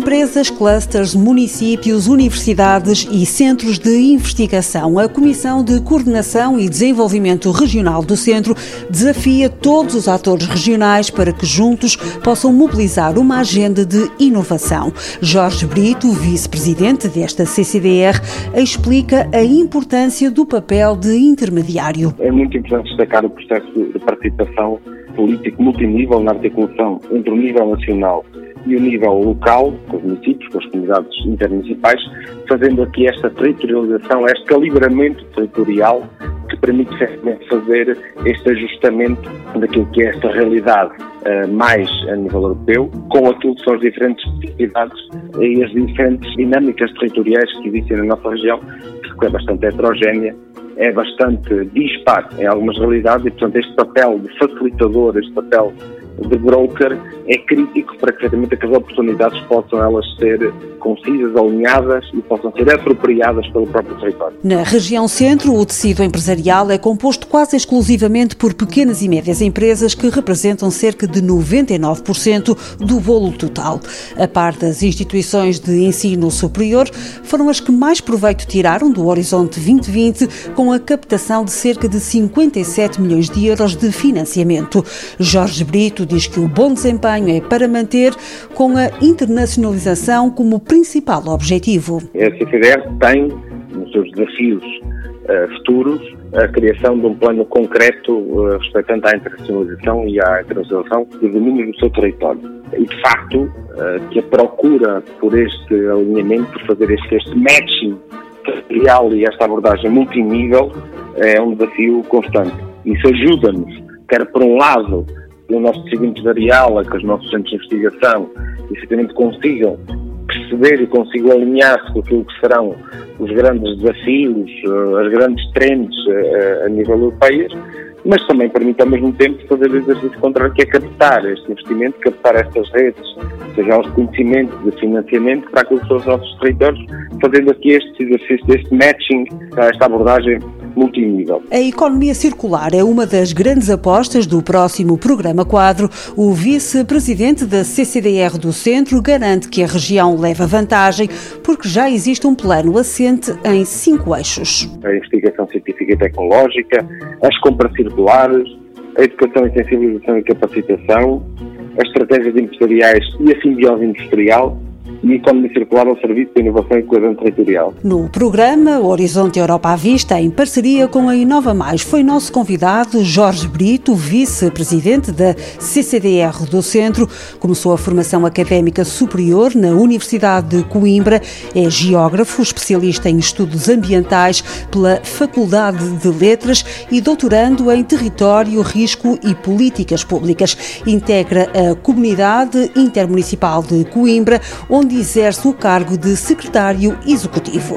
Empresas, clusters, municípios, universidades e centros de investigação. A Comissão de Coordenação e Desenvolvimento Regional do Centro desafia todos os atores regionais para que juntos possam mobilizar uma agenda de inovação. Jorge Brito, vice-presidente desta CCDR, explica a importância do papel de intermediário. É muito importante destacar o processo de participação político multinível na articulação entre o nível nacional e o nível local, com os municípios, com as comunidades intermunicipais, fazendo aqui esta territorialização, este calibramento territorial que permite fazer este ajustamento daquilo que é esta realidade uh, mais a nível europeu, com aquilo que são as diferentes especificidades e as diferentes dinâmicas territoriais que existem na nossa região, que é bastante heterogénea é bastante dispar em algumas realidades e, portanto, este papel de facilitador, este papel de broker é crítico para que realmente aquelas oportunidades possam elas ser concisas, alinhadas e possam ser apropriadas pelo próprio território. Na região centro, o tecido empresarial é composto quase exclusivamente por pequenas e médias empresas que representam cerca de 99% do bolo total. A par das instituições de ensino superior, foram as que mais proveito tiraram do Horizonte 2020 com a captação de cerca de 57 milhões de euros de financiamento. Jorge Brito diz que o bom desempenho é para manter com a internacionalização como principal objetivo. A CCDR tem nos seus desafios uh, futuros a criação de um plano concreto uh, respeitando à internacionalização e à internacionalização dos domínios do seu território. E, de facto, uh, que a procura por este alinhamento, por fazer este, este matching territorial e esta abordagem multinível é um desafio constante. Isso ajuda-nos, quer por um lado, o nosso tecido empresarial, que os nossos centros de investigação efetivamente consigam perceber e consigam alinhar-se com aquilo que serão os grandes desafios, eh, as grandes trends eh, a nível europeu, mas também permite ao mesmo tempo fazer o exercício contrário, que é captar este investimento, captar estas redes, seja os conhecimentos de financiamento para aquilo que são os nossos territórios, fazendo aqui este exercício, este matching, esta abordagem multinível. A economia circular é uma das grandes apostas do próximo programa quadro. O vice-presidente da CCDR do Centro garante que a região leva vantagem porque já existe um plano assente em cinco eixos. A investigação científica e tecnológica, as compras circulares, a educação e sensibilização e capacitação, as estratégias empresariais e a simbiose industrial, e economia circular ao serviço da inovação e coesão territorial. No programa Horizonte Europa à Vista, em parceria com a Inova Mais, foi nosso convidado Jorge Brito, vice-presidente da CCDR do Centro. Começou a formação académica superior na Universidade de Coimbra, é geógrafo, especialista em estudos ambientais pela Faculdade de Letras e doutorando em território, risco e políticas públicas. Integra a Comunidade Intermunicipal de Coimbra, onde onde exerce o cargo de secretário executivo.